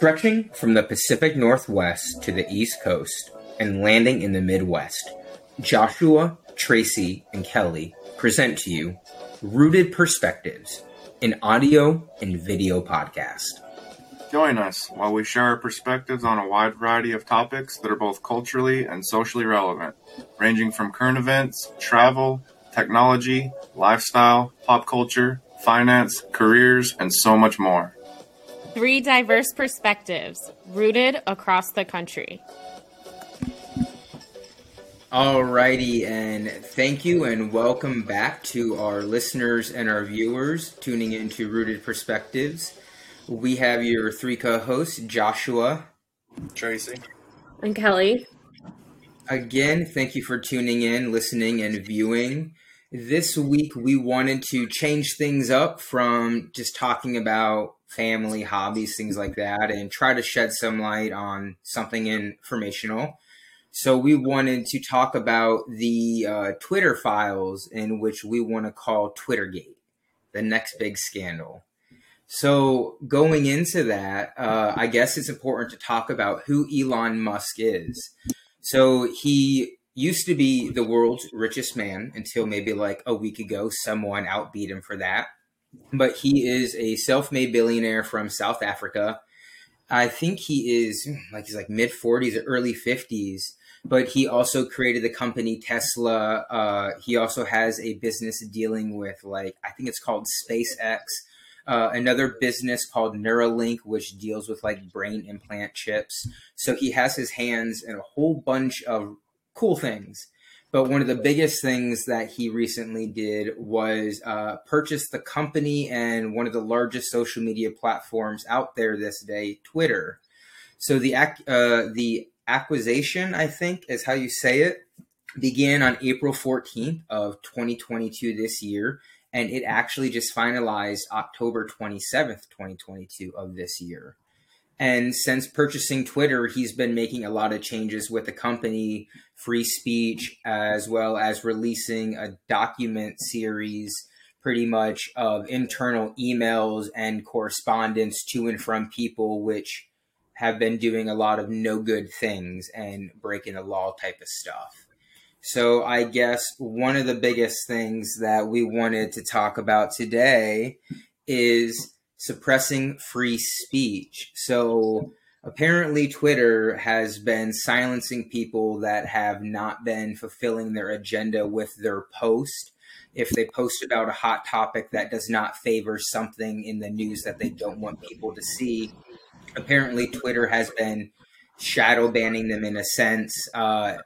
Stretching from the Pacific Northwest to the East Coast and landing in the Midwest, Joshua, Tracy, and Kelly present to you Rooted Perspectives, an audio and video podcast. Join us while we share our perspectives on a wide variety of topics that are both culturally and socially relevant, ranging from current events, travel, technology, lifestyle, pop culture, finance, careers, and so much more. Three diverse perspectives rooted across the country. Alrighty, and thank you and welcome back to our listeners and our viewers tuning into Rooted Perspectives. We have your three co hosts, Joshua, Tracy, and Kelly. Again, thank you for tuning in, listening, and viewing. This week, we wanted to change things up from just talking about family, hobbies, things like that, and try to shed some light on something informational. So we wanted to talk about the uh, Twitter files in which we want to call Twittergate, the next big scandal. So going into that, uh, I guess it's important to talk about who Elon Musk is. So he used to be the world's richest man until maybe like a week ago, someone outbeat him for that. But he is a self-made billionaire from South Africa. I think he is like he's like mid 40s or early 50s but he also created the company Tesla. Uh, he also has a business dealing with like I think it's called SpaceX. Uh, another business called Neuralink, which deals with like brain implant chips. So he has his hands in a whole bunch of cool things. But one of the biggest things that he recently did was uh, purchase the company and one of the largest social media platforms out there this day, Twitter. So the uh, the acquisition, I think is how you say it, began on April 14th of 2022 this year, and it actually just finalized October 27th, 2022 of this year. And since purchasing Twitter, he's been making a lot of changes with the company, free speech, as well as releasing a document series pretty much of internal emails and correspondence to and from people, which have been doing a lot of no good things and breaking the law type of stuff. So I guess one of the biggest things that we wanted to talk about today is suppressing free speech. So apparently Twitter has been silencing people that have not been fulfilling their agenda with their post. If they post about a hot topic that does not favor something in the news that they don't want people to see, apparently Twitter has been shadow banning them in a sense, uh,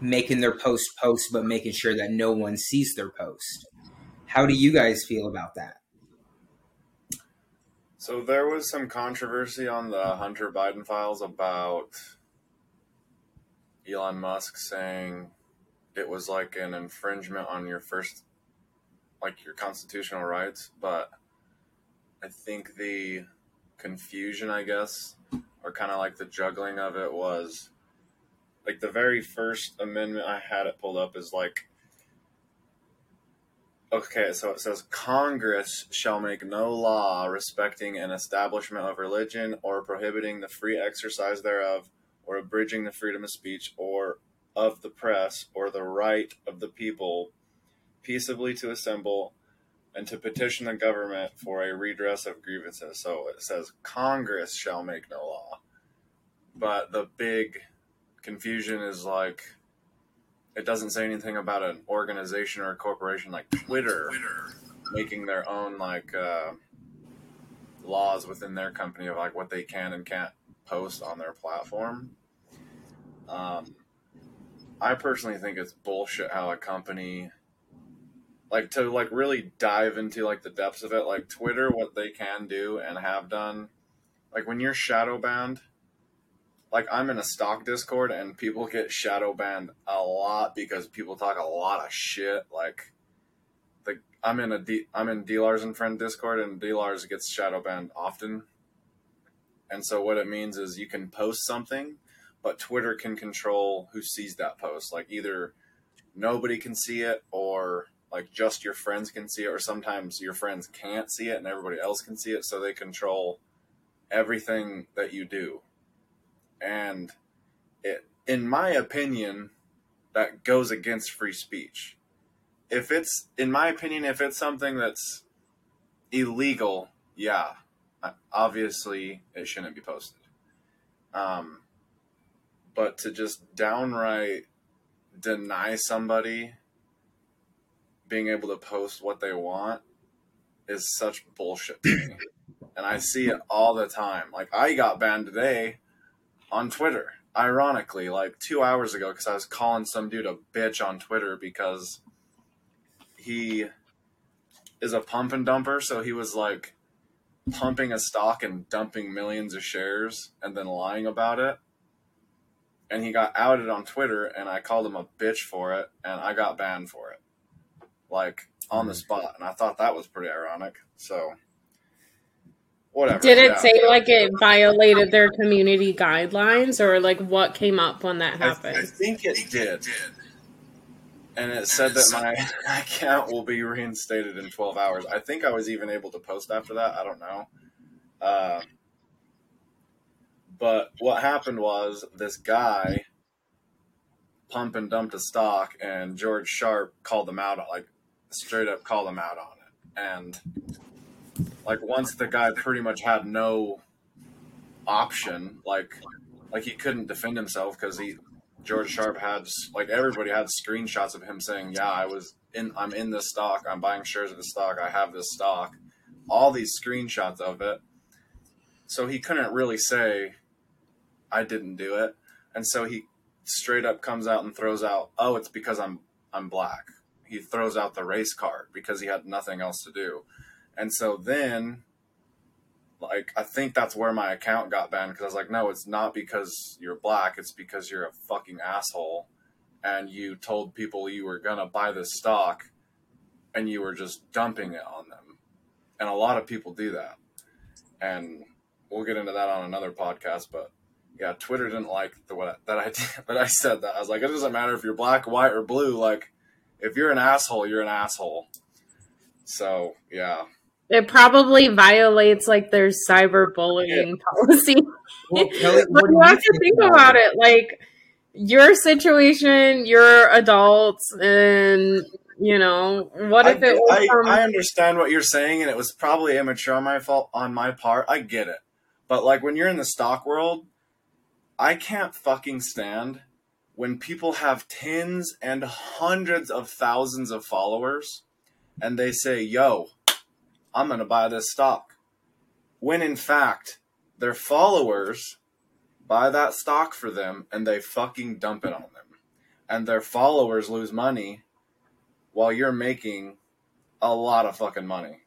making their post post, but making sure that no one sees their post. How do you guys feel about that? So there was some controversy on the Hunter Biden files about Elon Musk saying it was like an infringement on your first like your constitutional rights, but I think the confusion, I guess, or kind of like the juggling of it was like the very first amendment I had it pulled up is like okay, so it says Congress shall make no law respecting an establishment of religion or prohibiting the free exercise thereof or abridging the freedom of speech or of the press or the right of the people peaceably to assemble and to petition the government for a redress of grievances. So it says Congress shall make no law. But the big confusion is like it doesn't say anything about an organization or a corporation like Twitter, Twitter. making their own like uh, laws within their company of like what they can and can't post on their platform. Um, I personally think it's bullshit how a company like to like really dive into like the depths of it like twitter what they can do and have done like when you're shadow banned like i'm in a stock discord and people get shadow banned a lot because people talk a lot of shit like the i'm in a D, i'm in dlars and friend discord and dlars gets shadow banned often and so what it means is you can post something but twitter can control who sees that post like either nobody can see it or like just your friends can see it or sometimes your friends can't see it and everybody else can see it so they control everything that you do. And it, in my opinion, that goes against free speech. If it's, in my opinion, if it's something that's illegal, yeah, obviously it shouldn't be posted. Um, but to just downright deny somebody being able to post what they want is such bullshit and I see it all the time. Like I got banned today on Twitter, ironically, like two hours ago, because I was calling some dude a bitch on Twitter because he is a pump and dumper. So he was like pumping a stock and dumping millions of shares and then lying about it. And he got outed on Twitter, and I called him a bitch for it, and I got banned for it, like on the hmm. spot. And I thought that was pretty ironic. So whatever. Did it yeah. say like it violated their community guidelines or like what came up when that happened? I, I think it did. And it said that my account will be reinstated in 12 hours. I think I was even able to post after that. I don't know. Uh, but what happened was this guy pump and dumped a stock, and George Sharp called them out, like straight up called them out on it. And like once the guy pretty much had no option, like like he couldn't defend himself because he George Sharp had like everybody had screenshots of him saying, "Yeah, I was in. I'm in this stock. I'm buying shares of the stock. I have this stock." All these screenshots of it. So he couldn't really say, "I didn't do it," and so he straight up comes out and throws out, "Oh, it's because I'm I'm black." He throws out the race card because he had nothing else to do. And so then, like, I think that's where my account got banned because I was like, no, it's not because you're black. It's because you're a fucking asshole. And you told people you were going to buy this stock and you were just dumping it on them. And a lot of people do that. And we'll get into that on another podcast. But yeah, Twitter didn't like the what that I that I said that. I was like, it doesn't matter if you're black, white, or blue. Like, if you're an asshole, you're an asshole. So yeah, it probably violates like their cyberbullying yeah. policy. Well, Kelly, but you have to think about it. Like your situation, you're adults, and you know what if I, it was? I, from- I understand what you're saying, and it was probably immature on my fault on my part. I get it, but like when you're in the stock world, I can't fucking stand when people have tens and hundreds of thousands of followers, and they say, "Yo." I'm going to buy this stock. When in fact, their followers buy that stock for them and they fucking dump it on them. And their followers lose money while you're making a lot of fucking money.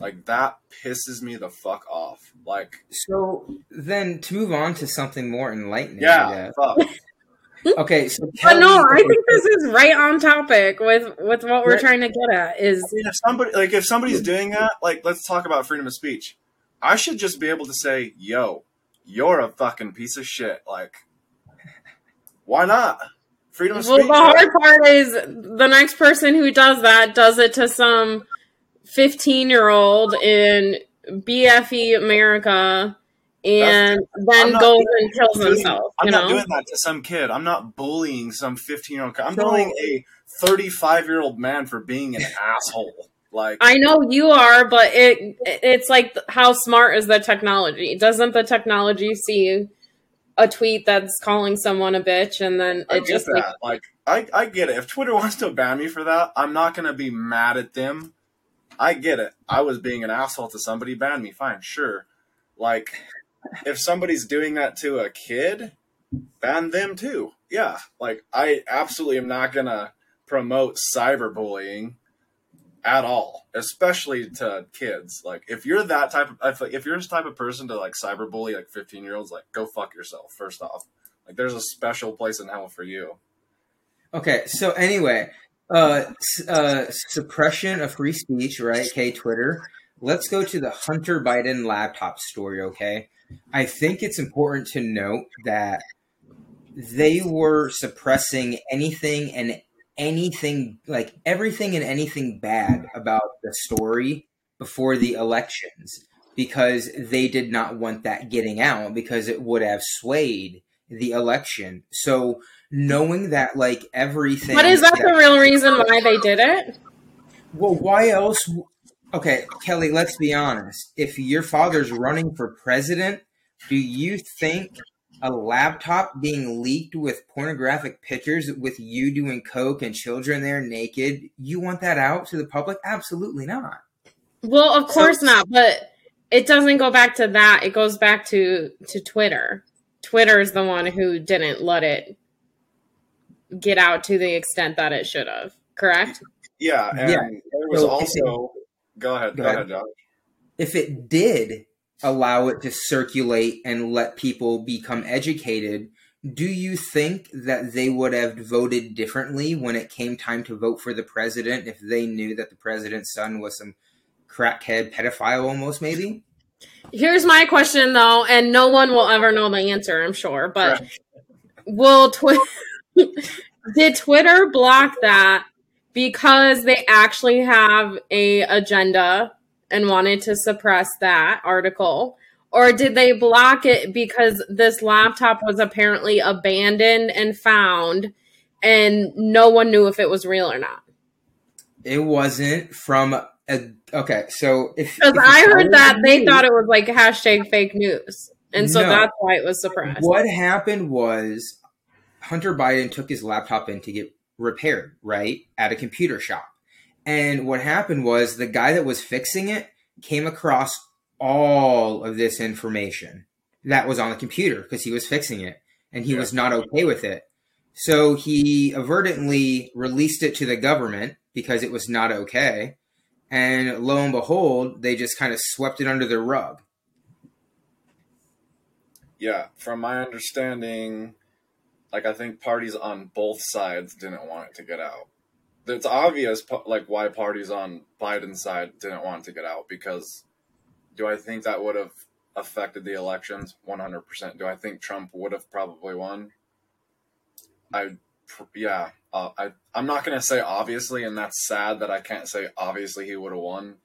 Like that pisses me the fuck off. Like so then to move on to something more enlightening. Yeah, okay, so but no, I think this is right on topic with with what we're trying to get at. Is I mean, if somebody like if somebody's doing that, like let's talk about freedom of speech. I should just be able to say, "Yo, you're a fucking piece of shit." Like, why not? Freedom of well, speech. Well, the hard part is the next person who does that does it to some fifteen year old in BFE America and then goes and kills doing, himself. I'm not know? doing that to some kid. I'm not bullying some 15 year old. I'm bullying a 35 year old man for being an asshole. Like I know you are, but it it's like how smart is the technology? Doesn't the technology see a tweet that's calling someone a bitch and then it I just like, like I, I get it. If Twitter wants to ban me for that, I'm not gonna be mad at them. I get it. I was being an asshole to somebody, ban me, fine, sure. Like if somebody's doing that to a kid, ban them too. Yeah, like I absolutely am not gonna promote cyberbullying at all, especially to kids. Like if you're that type of if you're this type of person to like cyberbully like 15 year olds, like go fuck yourself. First off, like there's a special place in hell for you. Okay, so anyway, uh, uh, suppression of free speech, right? Okay, Twitter. Let's go to the Hunter Biden laptop story. Okay, I think it's important to note that they were suppressing anything and anything, like everything and anything bad about the story before the elections. because they did not want that getting out because it would have swayed the election. So knowing that like everything But is that, that the real reason why they did it? Well, why else Okay, Kelly, let's be honest. If your father's running for president, do you think a laptop being leaked with pornographic pictures with you doing coke and children there naked, you want that out to the public? Absolutely not. Well, of course so, not, but it doesn't go back to that. It goes back to to Twitter. Twitter is the one who didn't let it get out to the extent that it should have. Correct? Yeah, and yeah. there was so also Go ahead. Go, go ahead. ahead, Josh. If it did allow it to circulate and let people become educated, do you think that they would have voted differently when it came time to vote for the president if they knew that the president's son was some crackhead pedophile almost maybe? Here's my question though, and no one will ever know the answer, I'm sure, but right. will Twitter did Twitter block that because they actually have a agenda and wanted to suppress that article. Or did they block it because this laptop was apparently abandoned and found and no one knew if it was real or not? It wasn't from a okay so if because i heard that they thought it was like hashtag fake news. And so no, that's why it was suppressed. What happened was hunter biden took his laptop in to get repaired, right, at a computer shop. And what happened was the guy that was fixing it came across all of this information that was on the computer because he was fixing it and he yeah. was not okay with it. So he avertently released it to the government because it was not okay. And lo and behold, they just kind of swept it under the rug. Yeah, from my understanding, like I think parties on both sides didn't want it to get out. It's obvious, like why parties on Biden's side didn't want to get out because do I think that would have affected the elections? One hundred percent. Do I think Trump would have probably won? I, yeah, uh, I I'm not gonna say obviously, and that's sad that I can't say obviously he would have won,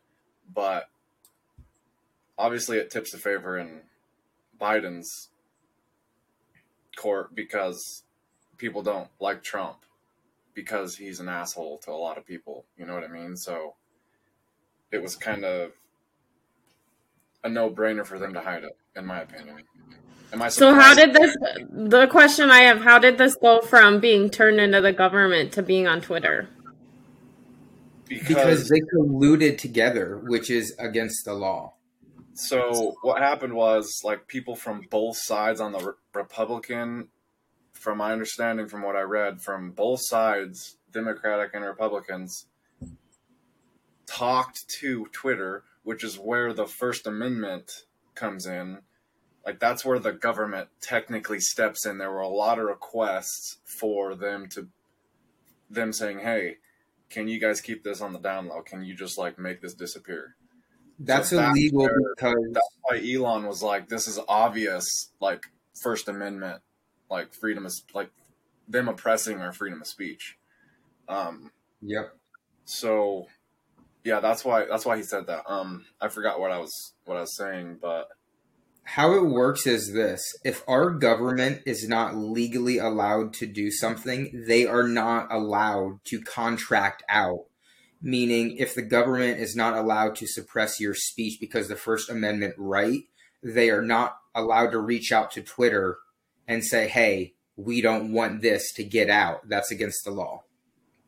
but obviously it tips the favor in Biden's court because people don't like Trump because he's an asshole to a lot of people. You know what I mean? So it was kind of a no brainer for them to hide it, in my opinion. Am I so how did this the question I have, how did this go from being turned into the government to being on Twitter? Because, because they colluded together, which is against the law. So what happened was like people from both sides on the re- Republican, from my understanding, from what I read, from both sides, Democratic and Republicans, talked to Twitter, which is where the First Amendment comes in. Like that's where the government technically steps in. There were a lot of requests for them to them saying, "Hey, can you guys keep this on the down low? Can you just like make this disappear?" That's so illegal that's because that's why Elon was like, "This is obvious, like First Amendment, like freedom of like them oppressing our freedom of speech." Um, yep. So, yeah, that's why that's why he said that. Um, I forgot what I was what I was saying, but how it works is this: if our government is not legally allowed to do something, they are not allowed to contract out meaning if the government is not allowed to suppress your speech because the First Amendment right, they are not allowed to reach out to Twitter and say, "Hey, we don't want this to get out." That's against the law.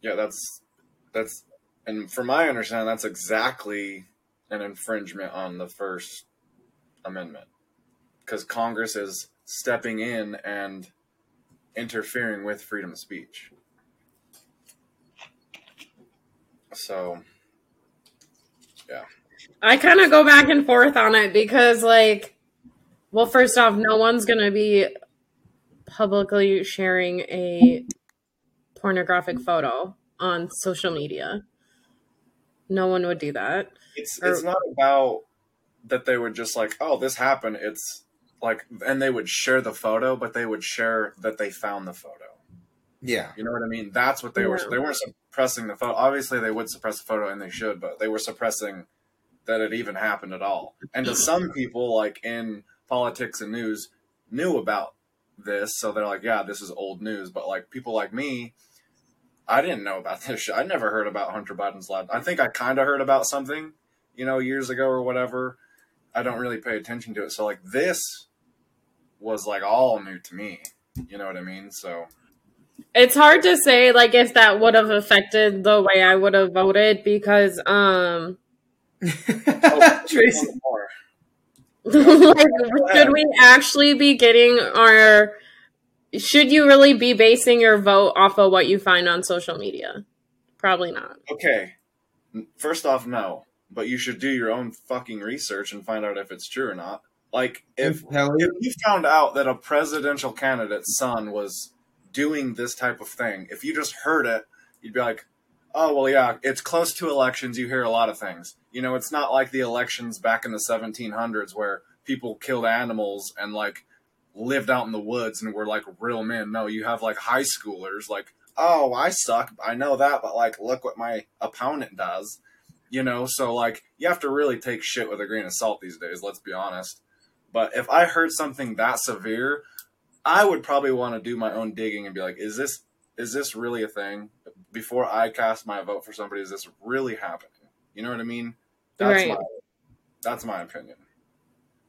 Yeah, that's that's and from my understanding, that's exactly an infringement on the First Amendment because Congress is stepping in and interfering with freedom of speech. So, yeah. I kind of go back and forth on it because, like, well, first off, no one's going to be publicly sharing a pornographic photo on social media. No one would do that. It's or, it's not about that they would just like, oh, this happened. It's like, and they would share the photo, but they would share that they found the photo. Yeah, you know what I mean. That's what they yeah. were. They weren't suppressing the photo. Obviously, they would suppress the photo, and they should, but they were suppressing that it even happened at all. And to some people, like in politics and news, knew about this, so they're like, yeah, this is old news. But like people like me, I didn't know about this shit. I never heard about Hunter Biden's lab. I think I kind of heard about something, you know, years ago or whatever. I don't really pay attention to it. So like this was like all new to me. You know what I mean? So it's hard to say like if that would have affected the way I would have voted because um oh, Tracy. like should we actually be getting our should you really be basing your vote off of what you find on social media? Probably not. Okay. First off, no. But you should do your own fucking research and find out if it's true or not. Like if, if you found out that a presidential candidate's son was doing this type of thing, if you just heard it, you'd be like, "Oh, well yeah, it's close to elections, you hear a lot of things." You know, it's not like the elections back in the 1700s where people killed animals and like lived out in the woods and were like real men. No, you have like high schoolers like, "Oh, I suck. I know that, but like look what my opponent does." You know, so like you have to really take shit with a grain of salt these days, let's be honest. But if I heard something that severe, I would probably want to do my own digging and be like, is this is this really a thing? Before I cast my vote for somebody, is this really happening? You know what I mean? That's right. my that's my opinion.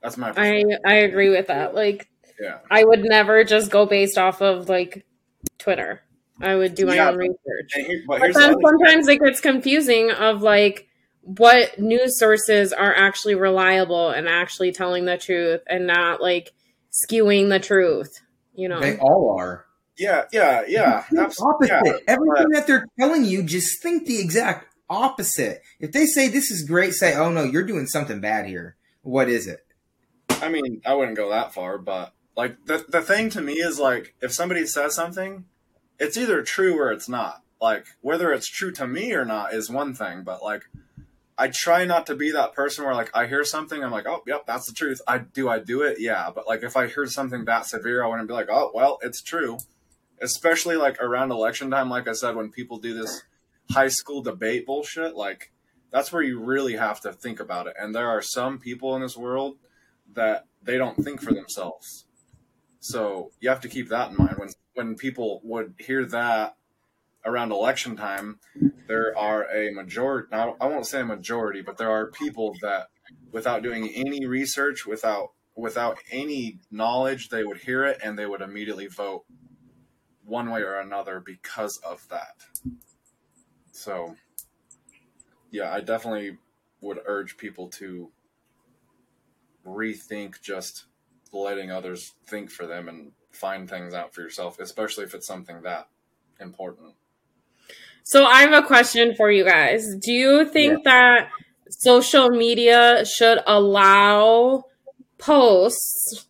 That's my I I agree with that. Like yeah. I would never just go based off of like Twitter. I would do my yeah, own research. Here, but, but then sometimes it gets confusing of like what news sources are actually reliable and actually telling the truth and not like skewing the truth. You know, they all are. Yeah, yeah, yeah. opposite. Yeah, Everything but, that they're telling you, just think the exact opposite. If they say this is great, say, "Oh no, you're doing something bad here." What is it? I mean, I wouldn't go that far, but like the the thing to me is like if somebody says something, it's either true or it's not. Like whether it's true to me or not is one thing, but like I try not to be that person where like I hear something, I'm like, oh, yep, that's the truth. I do, I do it, yeah. But like if I heard something that severe, I wouldn't be like, oh, well, it's true. Especially like around election time, like I said, when people do this high school debate bullshit, like that's where you really have to think about it. And there are some people in this world that they don't think for themselves. So you have to keep that in mind when when people would hear that around election time, there are a majority, I won't say a majority, but there are people that without doing any research, without without any knowledge, they would hear it and they would immediately vote one way or another because of that. So, yeah, I definitely would urge people to rethink just letting others think for them and find things out for yourself, especially if it's something that important. So I have a question for you guys. Do you think yeah. that social media should allow posts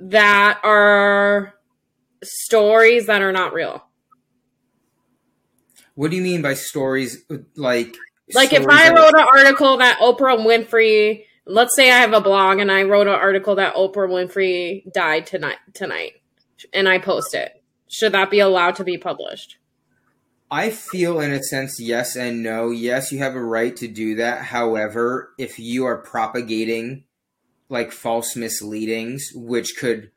that are stories that are not real? What do you mean by stories like like if I wrote an article that Oprah Winfrey let's say I have a blog and I wrote an article that Oprah Winfrey died tonight tonight and I post it. Should that be allowed to be published? I feel, in a sense, yes and no. Yes, you have a right to do that. However, if you are propagating like false misleadings, which could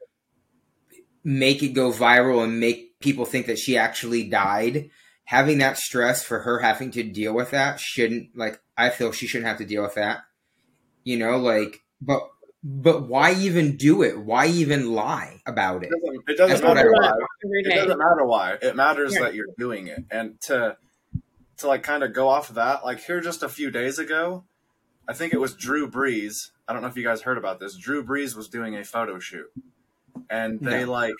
make it go viral and make people think that she actually died, having that stress for her having to deal with that shouldn't, like, I feel she shouldn't have to deal with that. You know, like, but but why even do it? Why even lie about it? It doesn't, it doesn't matter why. It doesn't matter why. It matters yeah. that you're doing it. And to to like kind of go off of that, like here just a few days ago, I think it was Drew Brees. I don't know if you guys heard about this. Drew Brees was doing a photo shoot. And they no. like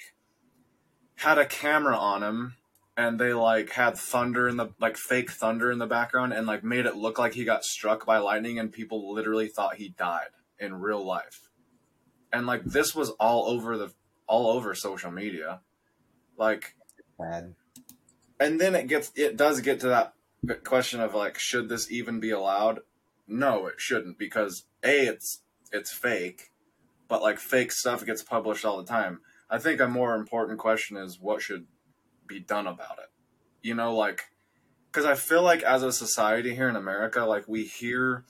had a camera on him and they like had thunder in the like fake thunder in the background and like made it look like he got struck by lightning and people literally thought he died in real life. And like this was all over the all over social media. Like Bad. And then it gets it does get to that question of like should this even be allowed? No, it shouldn't because A it's it's fake, but like fake stuff gets published all the time. I think a more important question is what should be done about it. You know, like because I feel like as a society here in America, like we hear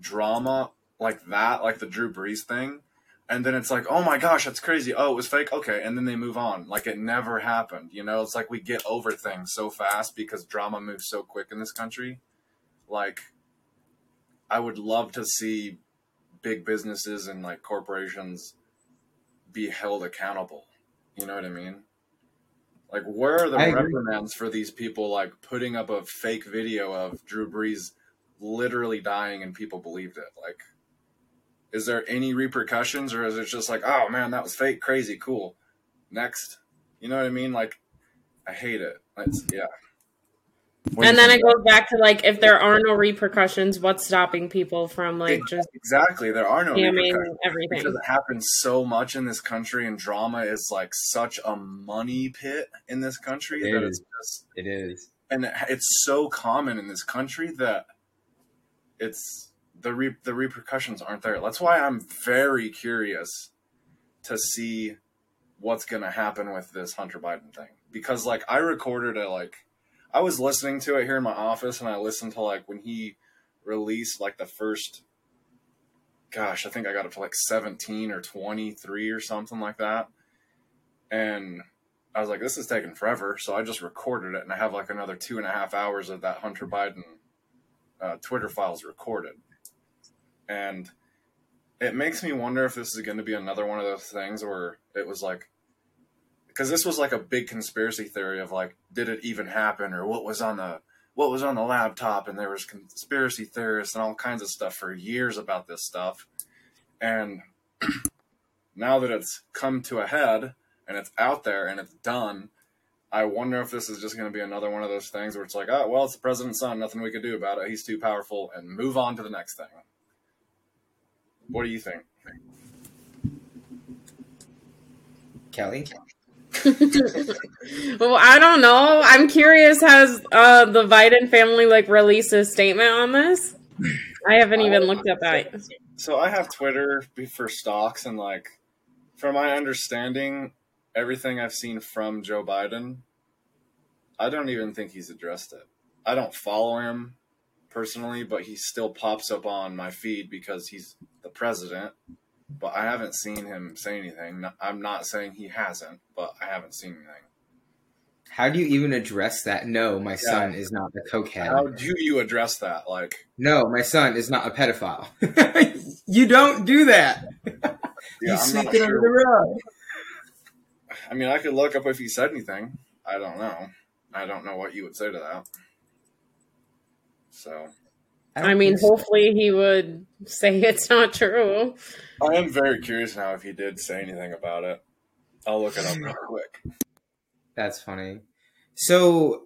drama like that, like the Drew Brees thing, and then it's like, oh my gosh, that's crazy. Oh, it was fake. Okay, and then they move on, like it never happened. You know, it's like we get over things so fast because drama moves so quick in this country. Like, I would love to see big businesses and like corporations be held accountable. You know what I mean? Like, where are the reprimands for these people like putting up a fake video of Drew Brees literally dying and people believed it? Like, is there any repercussions or is it just like, oh man, that was fake, crazy, cool. Next. You know what I mean? Like, I hate it. It's, yeah. What and then it goes back to like if there are no repercussions, what's stopping people from like just exactly there are no repercussions everything because it happens so much in this country and drama is like such a money pit in this country it that is. it's just it is and it's so common in this country that it's the re- the repercussions aren't there. That's why I'm very curious to see what's going to happen with this Hunter Biden thing because like I recorded it like I was listening to it here in my office and I listened to like when he released like the first gosh, I think I got up to like 17 or 23 or something like that. And I was like, this is taking forever. So I just recorded it and I have like another two and a half hours of that Hunter Biden uh, Twitter files recorded. And it makes me wonder if this is going to be another one of those things where it was like, because this was like a big conspiracy theory of like, did it even happen or what was on the what was on the laptop and there was conspiracy theorists and all kinds of stuff for years about this stuff. And now that it's come to a head and it's out there and it's done i wonder if this is just going to be another one of those things where it's like oh well it's the president's son. Nothing we can do about it. He's too powerful and move on to the next thing what do you think kelly well, I don't know. I'm curious. Has uh, the Biden family like released a statement on this? I haven't even looked at that. So I have Twitter for stocks, and like, from my understanding, everything I've seen from Joe Biden, I don't even think he's addressed it. I don't follow him personally, but he still pops up on my feed because he's the president but I haven't seen him say anything. I'm not saying he hasn't, but I haven't seen anything. How do you even address that? No, my yeah. son is not a cokehead. How do you address that? Like, no, my son is not a pedophile. you don't do that. Yeah, you sweep it under the rug. I mean, I could look up if he said anything. I don't know. I don't know what you would say to that. So, I, I mean, hopefully he would say it's not true. I am very curious now if he did say anything about it. I'll look it up real quick. That's funny. So,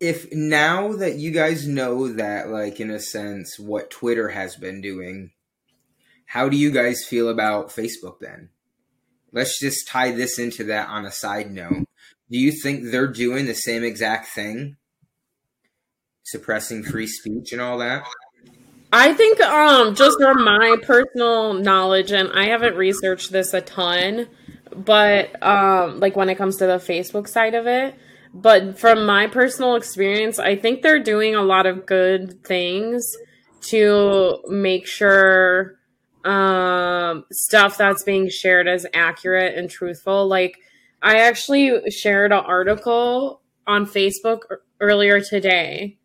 if now that you guys know that, like, in a sense, what Twitter has been doing, how do you guys feel about Facebook then? Let's just tie this into that on a side note. Do you think they're doing the same exact thing? Suppressing free speech and all that? I think um just from my personal knowledge and I haven't researched this a ton, but um like when it comes to the Facebook side of it, but from my personal experience, I think they're doing a lot of good things to make sure um stuff that's being shared is accurate and truthful. Like I actually shared an article on Facebook earlier today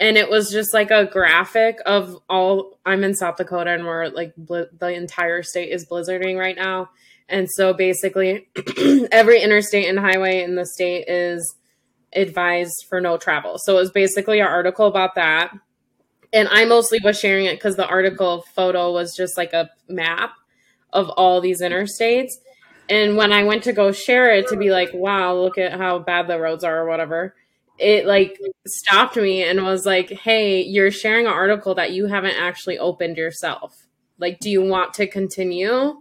and it was just like a graphic of all i'm in south dakota and we're like bl- the entire state is blizzarding right now. And so basically every interstate and highway in the state is advised for no travel. So it was basically an article about that. And i mostly was sharing it because the article photo was just like a map of all these interstates. And when i went to go share it to be like wow look at how bad the roads are or whatever it like stopped me and was like, "Hey, you're sharing an article that you haven't actually opened yourself. Like, do you want to continue,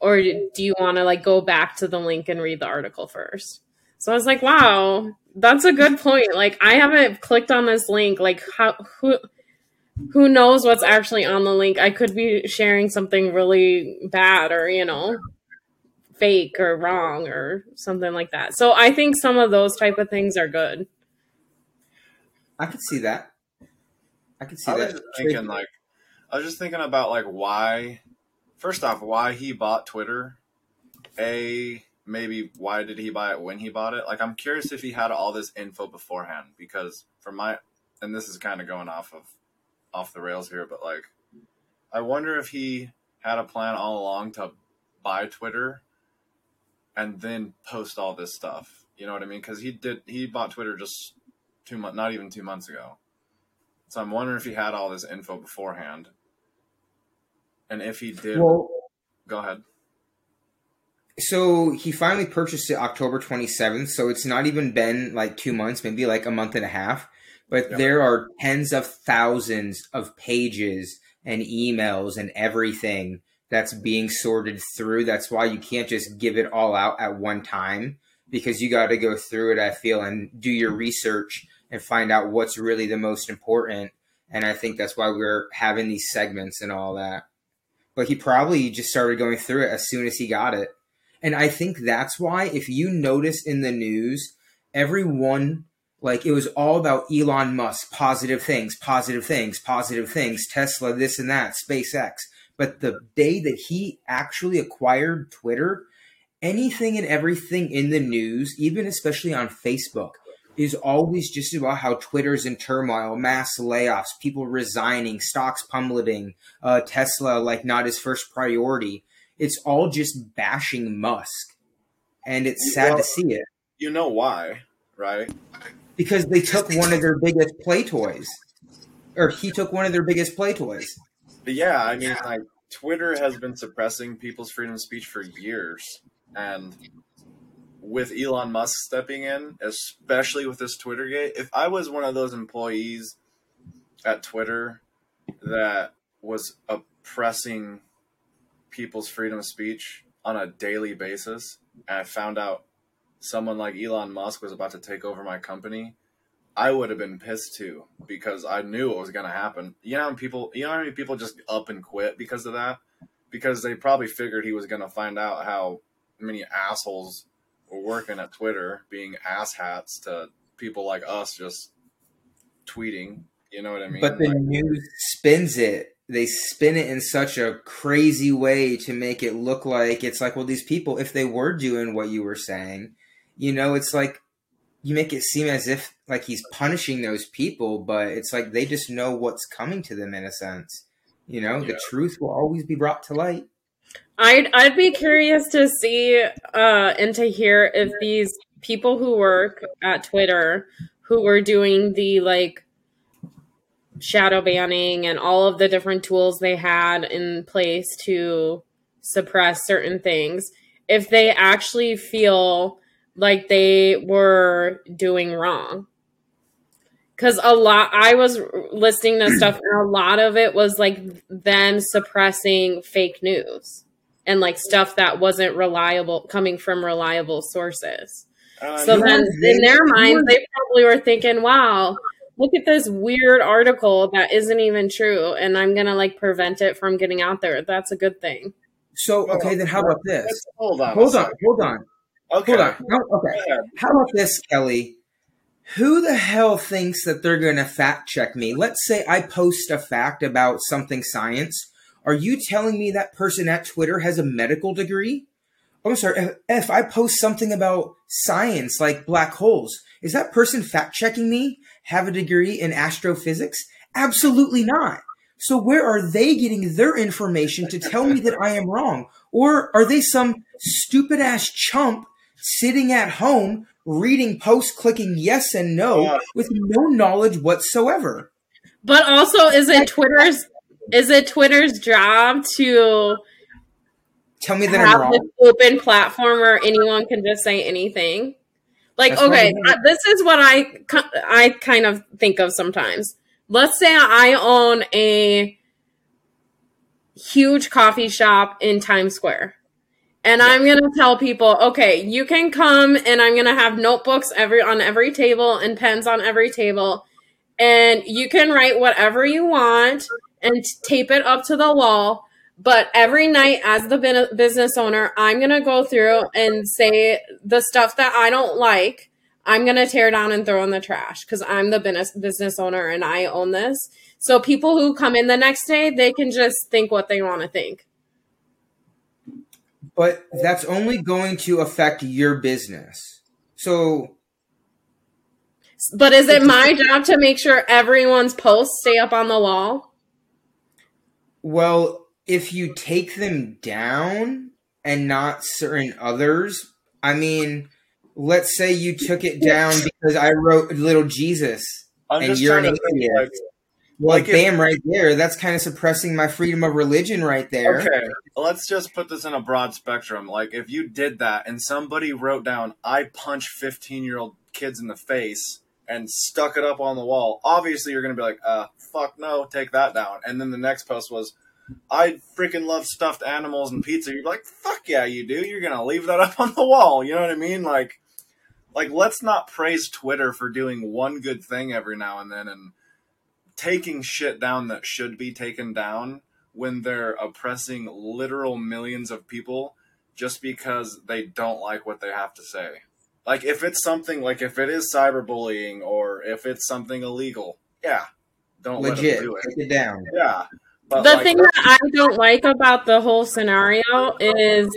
or do you want to like go back to the link and read the article first? So I was like, "Wow, that's a good point. Like, I haven't clicked on this link. Like, how who." Who knows what's actually on the link? I could be sharing something really bad or, you know, fake or wrong or something like that. So I think some of those type of things are good. I could see that. I could see I that. thinking like I was just thinking about like why. First off, why he bought Twitter. A maybe why did he buy it when he bought it? Like I'm curious if he had all this info beforehand because from my and this is kind of going off of off the rails here, but like I wonder if he had a plan all along to buy Twitter and then post all this stuff. You know what I mean? Because he did he bought Twitter just two months, not even two months ago. So I'm wondering if he had all this info beforehand, and if he did. Well, go ahead. So he finally purchased it October 27th. So it's not even been like two months, maybe like a month and a half. But there are tens of thousands of pages and emails and everything that's being sorted through. That's why you can't just give it all out at one time because you got to go through it, I feel, and do your research and find out what's really the most important. And I think that's why we're having these segments and all that. But he probably just started going through it as soon as he got it. And I think that's why, if you notice in the news, everyone, like, it was all about Elon Musk, positive things, positive things, positive things, Tesla, this and that, SpaceX. But the day that he actually acquired Twitter, anything and everything in the news, even especially on Facebook, is always just about how Twitter's in turmoil, mass layoffs, people resigning, stocks pummeling, uh, Tesla like not his first priority. It's all just bashing Musk, and it's sad to see it. You know why, right? Because they took one of their biggest play toys, or he took one of their biggest play toys. But yeah, I mean, like Twitter has been suppressing people's freedom of speech for years, and with Elon Musk stepping in, especially with this Twitter gate, if I was one of those employees at Twitter that was oppressing people's freedom of speech on a daily basis, and I found out someone like Elon Musk was about to take over my company, I would have been pissed too because I knew it was going to happen. You know, people, you know how many people just up and quit because of that? Because they probably figured he was going to find out how many assholes were working at Twitter, being asshats to people like us just tweeting. You know what I mean? But the like, news spins it. They spin it in such a crazy way to make it look like it's like, well, these people, if they were doing what you were saying, you know, it's like you make it seem as if like he's punishing those people, but it's like they just know what's coming to them in a sense. You know, yeah. the truth will always be brought to light. I'd I'd be curious to see uh, and to hear if these people who work at Twitter who were doing the like shadow banning and all of the different tools they had in place to suppress certain things if they actually feel like they were doing wrong because a lot i was listening to stuff and a lot of it was like them suppressing fake news and like stuff that wasn't reliable coming from reliable sources. Uh, so then in their minds, they probably were thinking, wow, look at this weird article that isn't even true. And I'm going to like prevent it from getting out there. That's a good thing. So, okay, then how about this? Hold on. Hold on. Hold on. Okay. Hold on. okay. How about this, Kelly? Who the hell thinks that they're going to fact check me? Let's say I post a fact about something science are you telling me that person at Twitter has a medical degree? Oh, I'm sorry. If, if I post something about science like black holes, is that person fact checking me? Have a degree in astrophysics? Absolutely not. So where are they getting their information to tell me that I am wrong? Or are they some stupid ass chump sitting at home reading posts, clicking yes and no with no knowledge whatsoever? But also, is it Twitter's is it Twitter's job to tell me that have I'm wrong? open platform where anyone can just say anything? Like, That's okay, uh, this is what I I kind of think of sometimes. Let's say I own a huge coffee shop in Times Square. And I'm going to tell people, okay, you can come and I'm going to have notebooks every on every table and pens on every table and you can write whatever you want and tape it up to the wall. But every night, as the business owner, I'm going to go through and say the stuff that I don't like, I'm going to tear down and throw in the trash because I'm the business owner and I own this. So people who come in the next day, they can just think what they want to think. But that's only going to affect your business. So But is it my job to make sure everyone's posts stay up on the wall? Well, if you take them down and not certain others, I mean, let's say you took it down because I wrote little Jesus I'm and you're an trying to atheist. Like, well, like if- bam, right there. That's kind of suppressing my freedom of religion right there. Okay, let's just put this in a broad spectrum. Like, if you did that and somebody wrote down, I punch 15 year old kids in the face and stuck it up on the wall, obviously you're going to be like, uh, fuck no, take that down. And then the next post was, I freaking love stuffed animals and pizza. You're like, fuck yeah, you do. You're going to leave that up on the wall. You know what I mean? Like, like let's not praise Twitter for doing one good thing every now and then and taking shit down that should be taken down when they're oppressing literal millions of people just because they don't like what they have to say. Like if it's something like if it is cyberbullying or if it's something illegal, yeah, don't let Legit, them do it. take it down. Yeah, but the like, thing that I don't like about the whole scenario is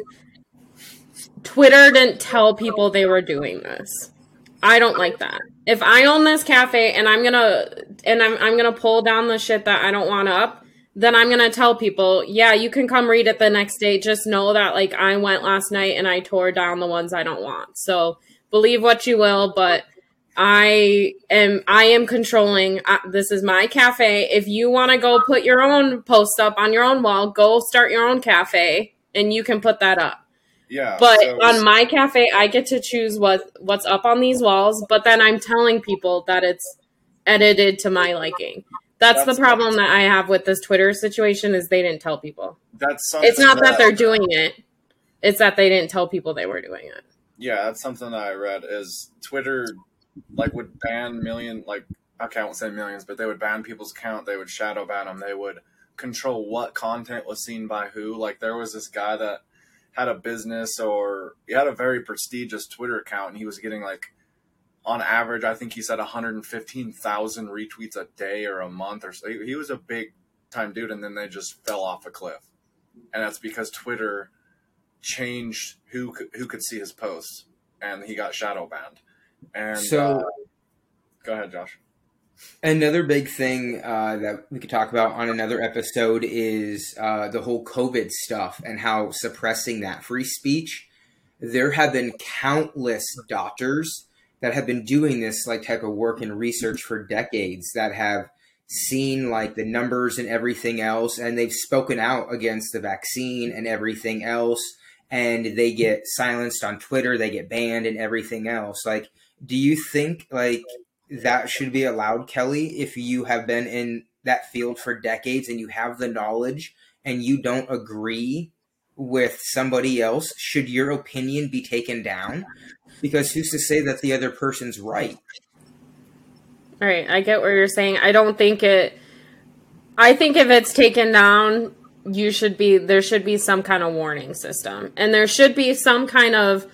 Twitter didn't tell people they were doing this. I don't like that. If I own this cafe and I'm gonna and I'm I'm gonna pull down the shit that I don't want up, then I'm gonna tell people, yeah, you can come read it the next day. Just know that like I went last night and I tore down the ones I don't want. So believe what you will, but I am I am controlling. Uh, this is my cafe. If you want to go put your own post up on your own wall, go start your own cafe, and you can put that up. Yeah, But so- on my cafe, I get to choose what what's up on these walls. But then I'm telling people that it's edited to my liking. That's, That's- the problem that I have with this Twitter situation is they didn't tell people. that's something It's not that they're doing it; it's that they didn't tell people they were doing it. Yeah, that's something that I read is Twitter like would ban million like okay, I won't say millions, but they would ban people's account, they would shadow ban them, they would control what content was seen by who. Like there was this guy that had a business or he had a very prestigious Twitter account and he was getting like on average, I think he said 115,000 retweets a day or a month or so. He, was a big time dude and then they just fell off a cliff. And that's because Twitter changed who could, who could see his posts, and he got shadow banned. And So- uh, go ahead, Josh. Another big thing uh, that we could talk about on another episode is uh, the whole COVID stuff and how suppressing that free speech. There have been countless doctors that have been doing this like type of work and research for decades that have seen like the numbers and everything else, and they've spoken out against the vaccine and everything else, and they get silenced on Twitter, they get banned and everything else. Like, do you think like that should be allowed, Kelly, if you have been in that field for decades and you have the knowledge and you don't agree with somebody else, should your opinion be taken down? Because who's to say that the other person's right? All right, I get what you're saying. I don't think it. I think if it's taken down, you should be there should be some kind of warning system, and there should be some kind of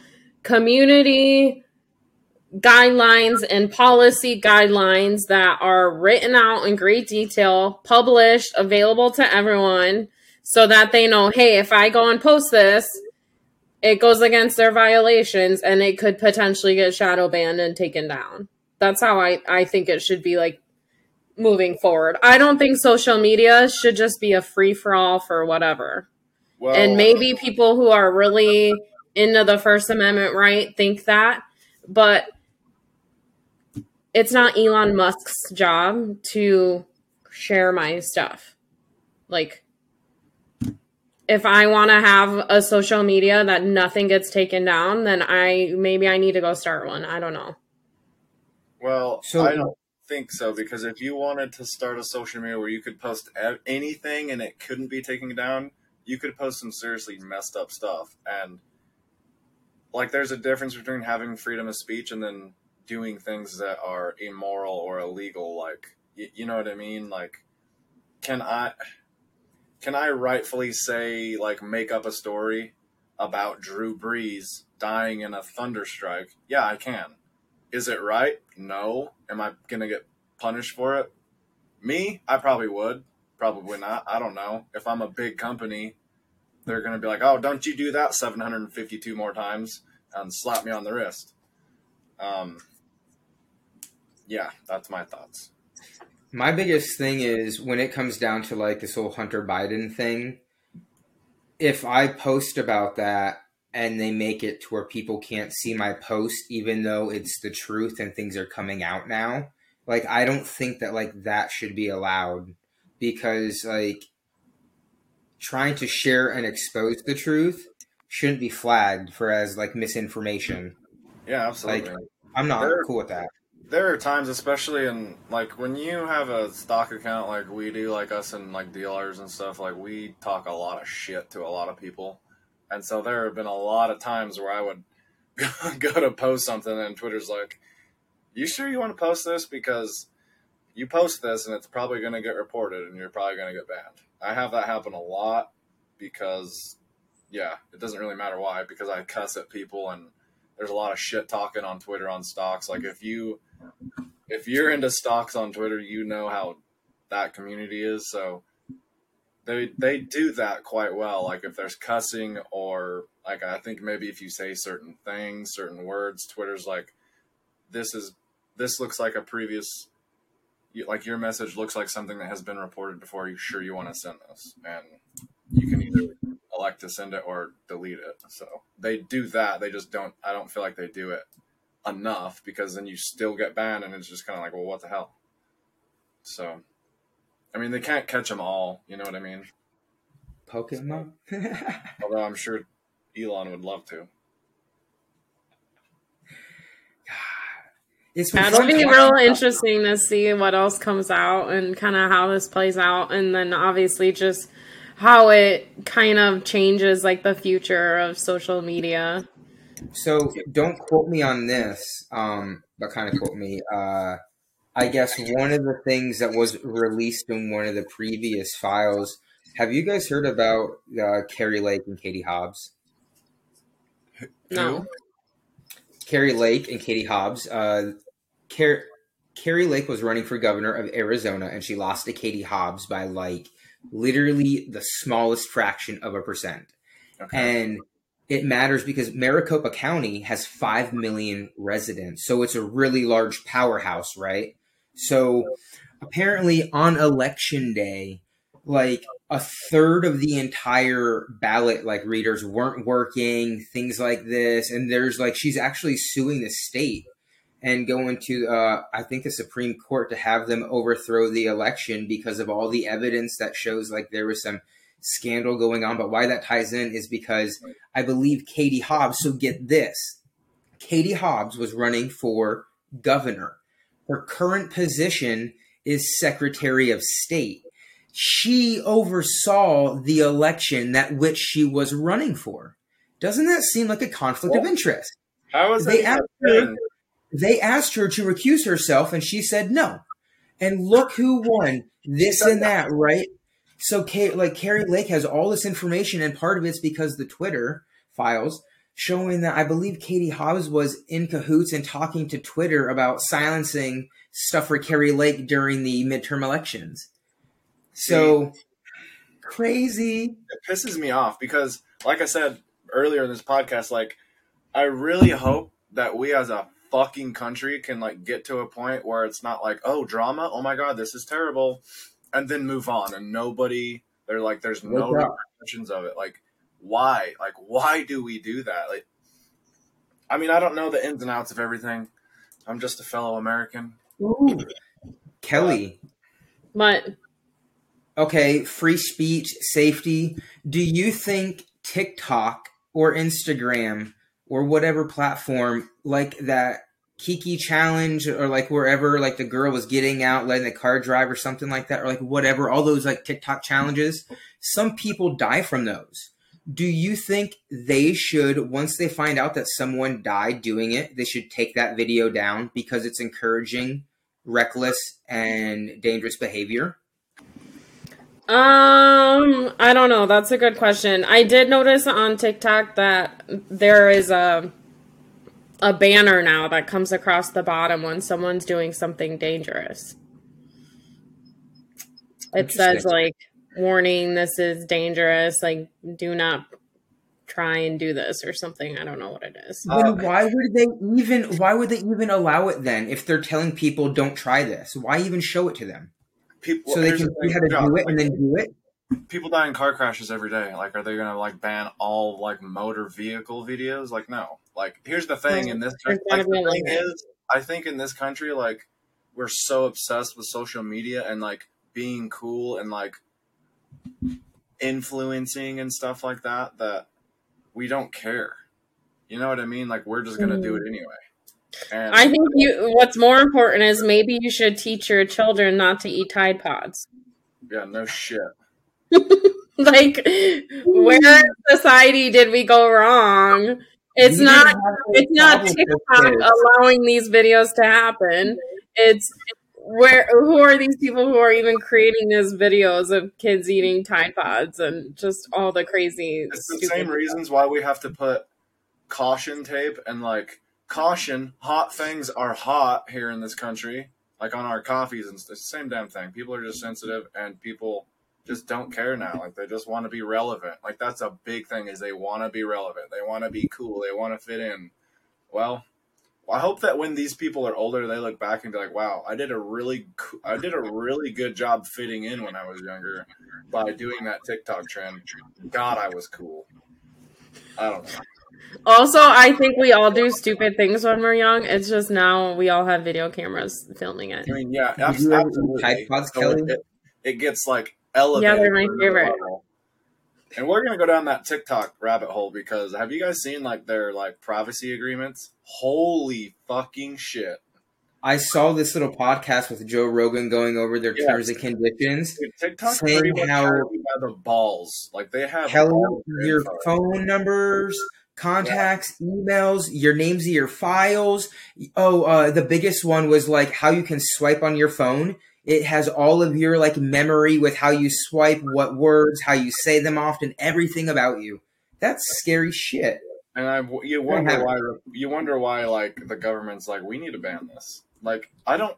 community guidelines and policy guidelines that are written out in great detail, published, available to everyone, so that they know, hey, if I go and post this, it goes against their violations, and it could potentially get shadow banned and taken down that's how I, I think it should be like moving forward. I don't think social media should just be a free for all for whatever. Well, and maybe people who are really into the First Amendment right think that, but it's not Elon Musk's job to share my stuff. Like, if I want to have a social media that nothing gets taken down, then I maybe I need to go start one. I don't know. well, So- I don't think so because if you wanted to start a social media where you could post anything and it couldn't be taken down, you could post some seriously messed up stuff. And like, there's a difference between having freedom of speech and then doing things that are immoral or illegal. Like, y- you know what I mean? Like, can I can I rightfully say like make up a story about Drew Brees dying in a thunderstrike? Yeah, I can. Is it right? No. Am I gonna get punished for it? Me, I probably would. Probably not. I don't know. If I'm a big company, they're to be like, "Oh, don't you do that 752 more times and slap me on the wrist." Um, yeah, that's my thoughts. My biggest thing is when it comes down to like this whole Hunter Biden thing. If I post about that and they make it to where people can't see my post, even though it's the truth and things are coming out now, like I don't think that like that should be allowed because like trying to share and expose the truth shouldn't be flagged for as like misinformation. Yeah, absolutely. Like, I'm not there, cool with that. There are times, especially in like when you have a stock account like we do, like us and like dealers and stuff, like we talk a lot of shit to a lot of people. And so there have been a lot of times where I would go to post something and Twitter's like, You sure you want to post this? Because you post this and it's probably going to get reported and you're probably going to get banned. I have that happen a lot because, yeah, it doesn't really matter why, because I cuss at people and there's a lot of shit talking on Twitter on stocks. Like if you if you're into stocks on Twitter, you know how that community is. So they they do that quite well. Like if there's cussing or like I think maybe if you say certain things, certain words, Twitter's like this is this looks like a previous like your message looks like something that has been reported before. Are you sure you want to send this? And you can either elect to send it or delete it. So they do that. They just don't. I don't feel like they do it enough because then you still get banned, and it's just kind of like, well, what the hell? So, I mean, they can't catch them all. You know what I mean? Pokemon. Although I'm sure Elon would love to. It's That'll be real interesting to see what else comes out and kind of how this plays out, and then obviously just how it kind of changes like the future of social media. So don't quote me on this, um, but kind of quote me. Uh, I guess one of the things that was released in one of the previous files. Have you guys heard about uh, Kari Lake and Katie Hobbs? No. Kari Lake and Katie Hobbs. Uh, Car- Kari Lake was running for governor of Arizona, and she lost to Katie Hobbs by like literally the smallest fraction of a percent. Okay. And it matters because Maricopa County has 5 million residents. So it's a really large powerhouse, right? So apparently on election day, like a third of the entire ballot like readers weren't working, things like this. And there's like she's actually suing the state and going to uh, I think the Supreme Court to have them overthrow the election because of all the evidence that shows like there was some scandal going on. But why that ties in is because I believe Katie Hobbs. So get this, Katie Hobbs was running for governor. Her current position is Secretary of State. She oversaw the election that which she was running for. Doesn't that seem like a conflict well, of interest? How is they asked her, they asked her to recuse herself, and she said no. And look who won this and that, right? So, like Kari Lake has all this information, and part of it's because the Twitter files showing that I believe Katie Hobbs was in cahoots and talking to Twitter about silencing stuff for Kari Lake during the midterm elections. So See, crazy. It pisses me off because, like I said earlier in this podcast, like I really hope that we as a fucking country can like get to a point where it's not like, oh, drama, oh my god, this is terrible, and then move on, and nobody, they're like, there's no repercussions of it. Like, why? Like, why do we do that? Like, I mean, I don't know the ins and outs of everything. I'm just a fellow American. Ooh. Kelly. Uh, my. Okay, free speech, safety. Do you think TikTok or Instagram or whatever platform like that Kiki challenge or like wherever like the girl was getting out, letting the car drive or something like that, or like whatever, all those like TikTok challenges, some people die from those. Do you think they should, once they find out that someone died doing it, they should take that video down because it's encouraging reckless and dangerous behavior? Um, I don't know. That's a good question. I did notice on TikTok that there is a a banner now that comes across the bottom when someone's doing something dangerous. it says like warning this is dangerous like do not try and do this or something i don't know what it is then uh, why would they even why would they even allow it then if they're telling people don't try this why even show it to them people so they can see how to do it and then do it people die in car crashes every day like are they gonna like ban all like motor vehicle videos like no like here's the thing in this country like, the thing is i think in this country like we're so obsessed with social media and like being cool and like influencing and stuff like that that we don't care. You know what I mean? Like we're just gonna mm. do it mm. anyway. And I think you. What's more important is maybe you should teach your children not to eat Tide Pods. Yeah, no shit. like, where in society did we go wrong? It's not. It's not TikTok allowing these videos to happen. It's where who are these people who are even creating these videos of kids eating Tide Pods and just all the crazy? It's the same reasons why we have to put caution tape and like caution. Hot things are hot here in this country, like on our coffees and the same damn thing. People are just sensitive and people just don't care now. Like they just want to be relevant. Like that's a big thing is they want to be relevant. They want to be cool. They want to fit in. Well, I hope that when these people are older, they look back and be like, "Wow, I did a really, I did a really good job fitting in when I was younger by doing that TikTok trend. God, I was cool." I don't know. Also, I think we all do stupid things when we're young. It's just now we all have video cameras filming it. I mean, yeah, absolutely. So it, it, gets like elevated. Yeah, they're my favorite. And we're gonna go down that TikTok rabbit hole because have you guys seen like their like privacy agreements? Holy fucking shit! I saw this little podcast with Joe Rogan going over their yes. terms and conditions. Dude, TikTok's saying how by the balls, like they have your info. phone numbers, contacts, yeah. emails, your names of your files. Oh, uh, the biggest one was like how you can swipe on your phone it has all of your like memory with how you swipe, what words, how you say them often, everything about you. That's scary shit. And I, you wonder why you wonder why like the government's like we need to ban this. Like I don't.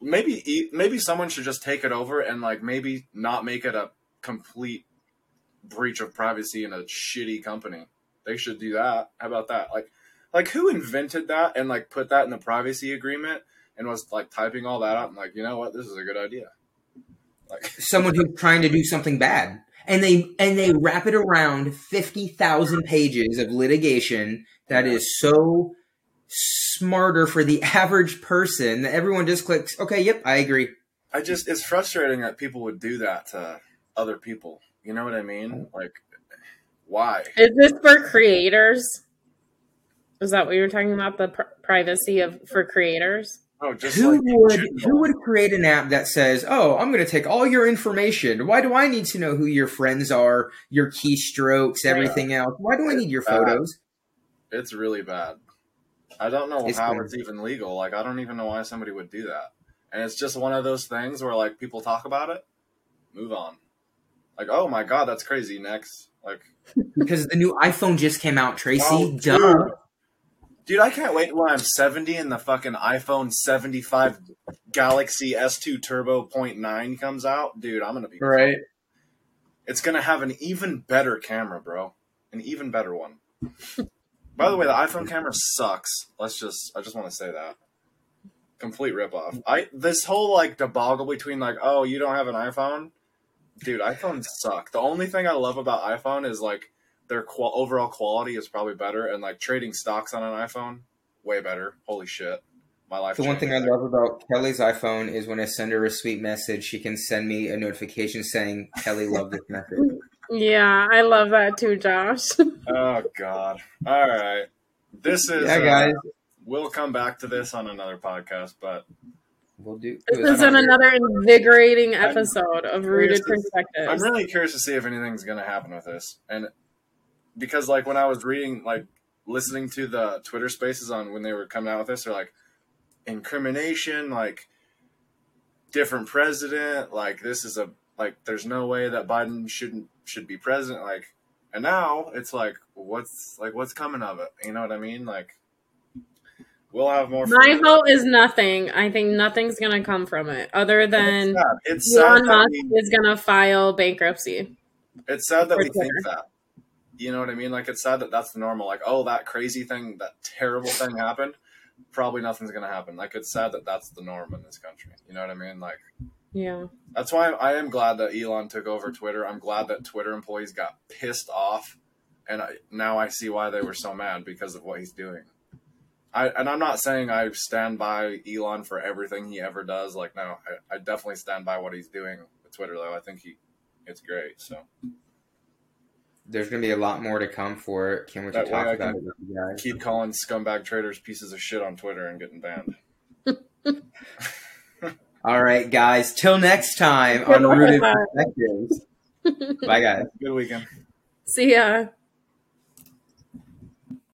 Maybe maybe someone should just take it over and like maybe not make it a complete breach of privacy in a shitty company. They should do that. How about that? Like like who invented that and like put that in the privacy agreement and was like typing all that out and like, you know what, this is a good idea. Like someone who's trying to do something bad. And they and they wrap it around fifty thousand pages of litigation that is so smarter for the average person that everyone just clicks, okay, yep, I agree. I just it's frustrating that people would do that to other people. You know what I mean? Mm-hmm. Like why? Is this for creators? Is that what you were talking about? The pr- privacy of for creators? Oh, who like would who would create an app that says, "Oh, I'm going to take all your information. Why do I need to know who your friends are, your keystrokes, everything yeah. else? Why do I need your bad. photos?" It's really bad. I don't know it's how bad. it's even legal. Like, I don't even know why somebody would do that. And it's just one of those things where like people talk about it, move on. Like, oh my god, that's crazy. Next, like, because the new iPhone just came out, Tracy. Oh, Duh. Dude, I can't wait when I'm 70 and the fucking iPhone 75 Galaxy S2 Turbo Point 9 comes out. Dude, I'm going to be. Right. Fun. It's going to have an even better camera, bro. An even better one. By the way, the iPhone camera sucks. Let's just, I just want to say that. Complete ripoff. I This whole, like, debacle between, like, oh, you don't have an iPhone? Dude, iPhones suck. The only thing I love about iPhone is, like, their qual- overall quality is probably better, and like trading stocks on an iPhone, way better. Holy shit, my life. The one thing I love about Kelly's iPhone is when I send her a sweet message, she can send me a notification saying Kelly loved this message. Yeah, I love that too, Josh. oh God! All right, this is yeah, guys. Uh, we'll come back to this on another podcast, but we'll do. This is an another invigorating episode I'm of Rooted Perspectives. I'm really curious to see if anything's going to happen with this, and because like when I was reading like listening to the Twitter spaces on when they were coming out with this, they're like incrimination, like different president, like this is a like there's no way that Biden shouldn't should be president, like and now it's like what's like what's coming of it? You know what I mean? Like We'll have more. My vote is nothing. I think nothing's gonna come from it, other than it's sad. It's Elon Musk we, is gonna file bankruptcy. it's sad that we think that. You know what I mean? Like it's sad that that's the normal. Like, oh, that crazy thing, that terrible thing happened. Probably nothing's gonna happen. Like it's sad that that's the norm in this country. You know what I mean? Like Yeah. that's why I am glad that Elon took over Twitter. I'm glad that Twitter employees got pissed off, and I, now I see why they were so mad because of what he's doing. I and I'm not saying I stand by Elon for everything he ever does. Like, no, I, I definitely stand by what he's doing with Twitter. Though I think he, it's great. So There's going to be a lot more to come for it. Can't wait That way talk about can it with you guys. keep calling scumbag traders pieces of shit on Twitter and getting banned. All right, guys. Till next time on Rooted. Perspectives. Bye, guys. Good weekend. See ya.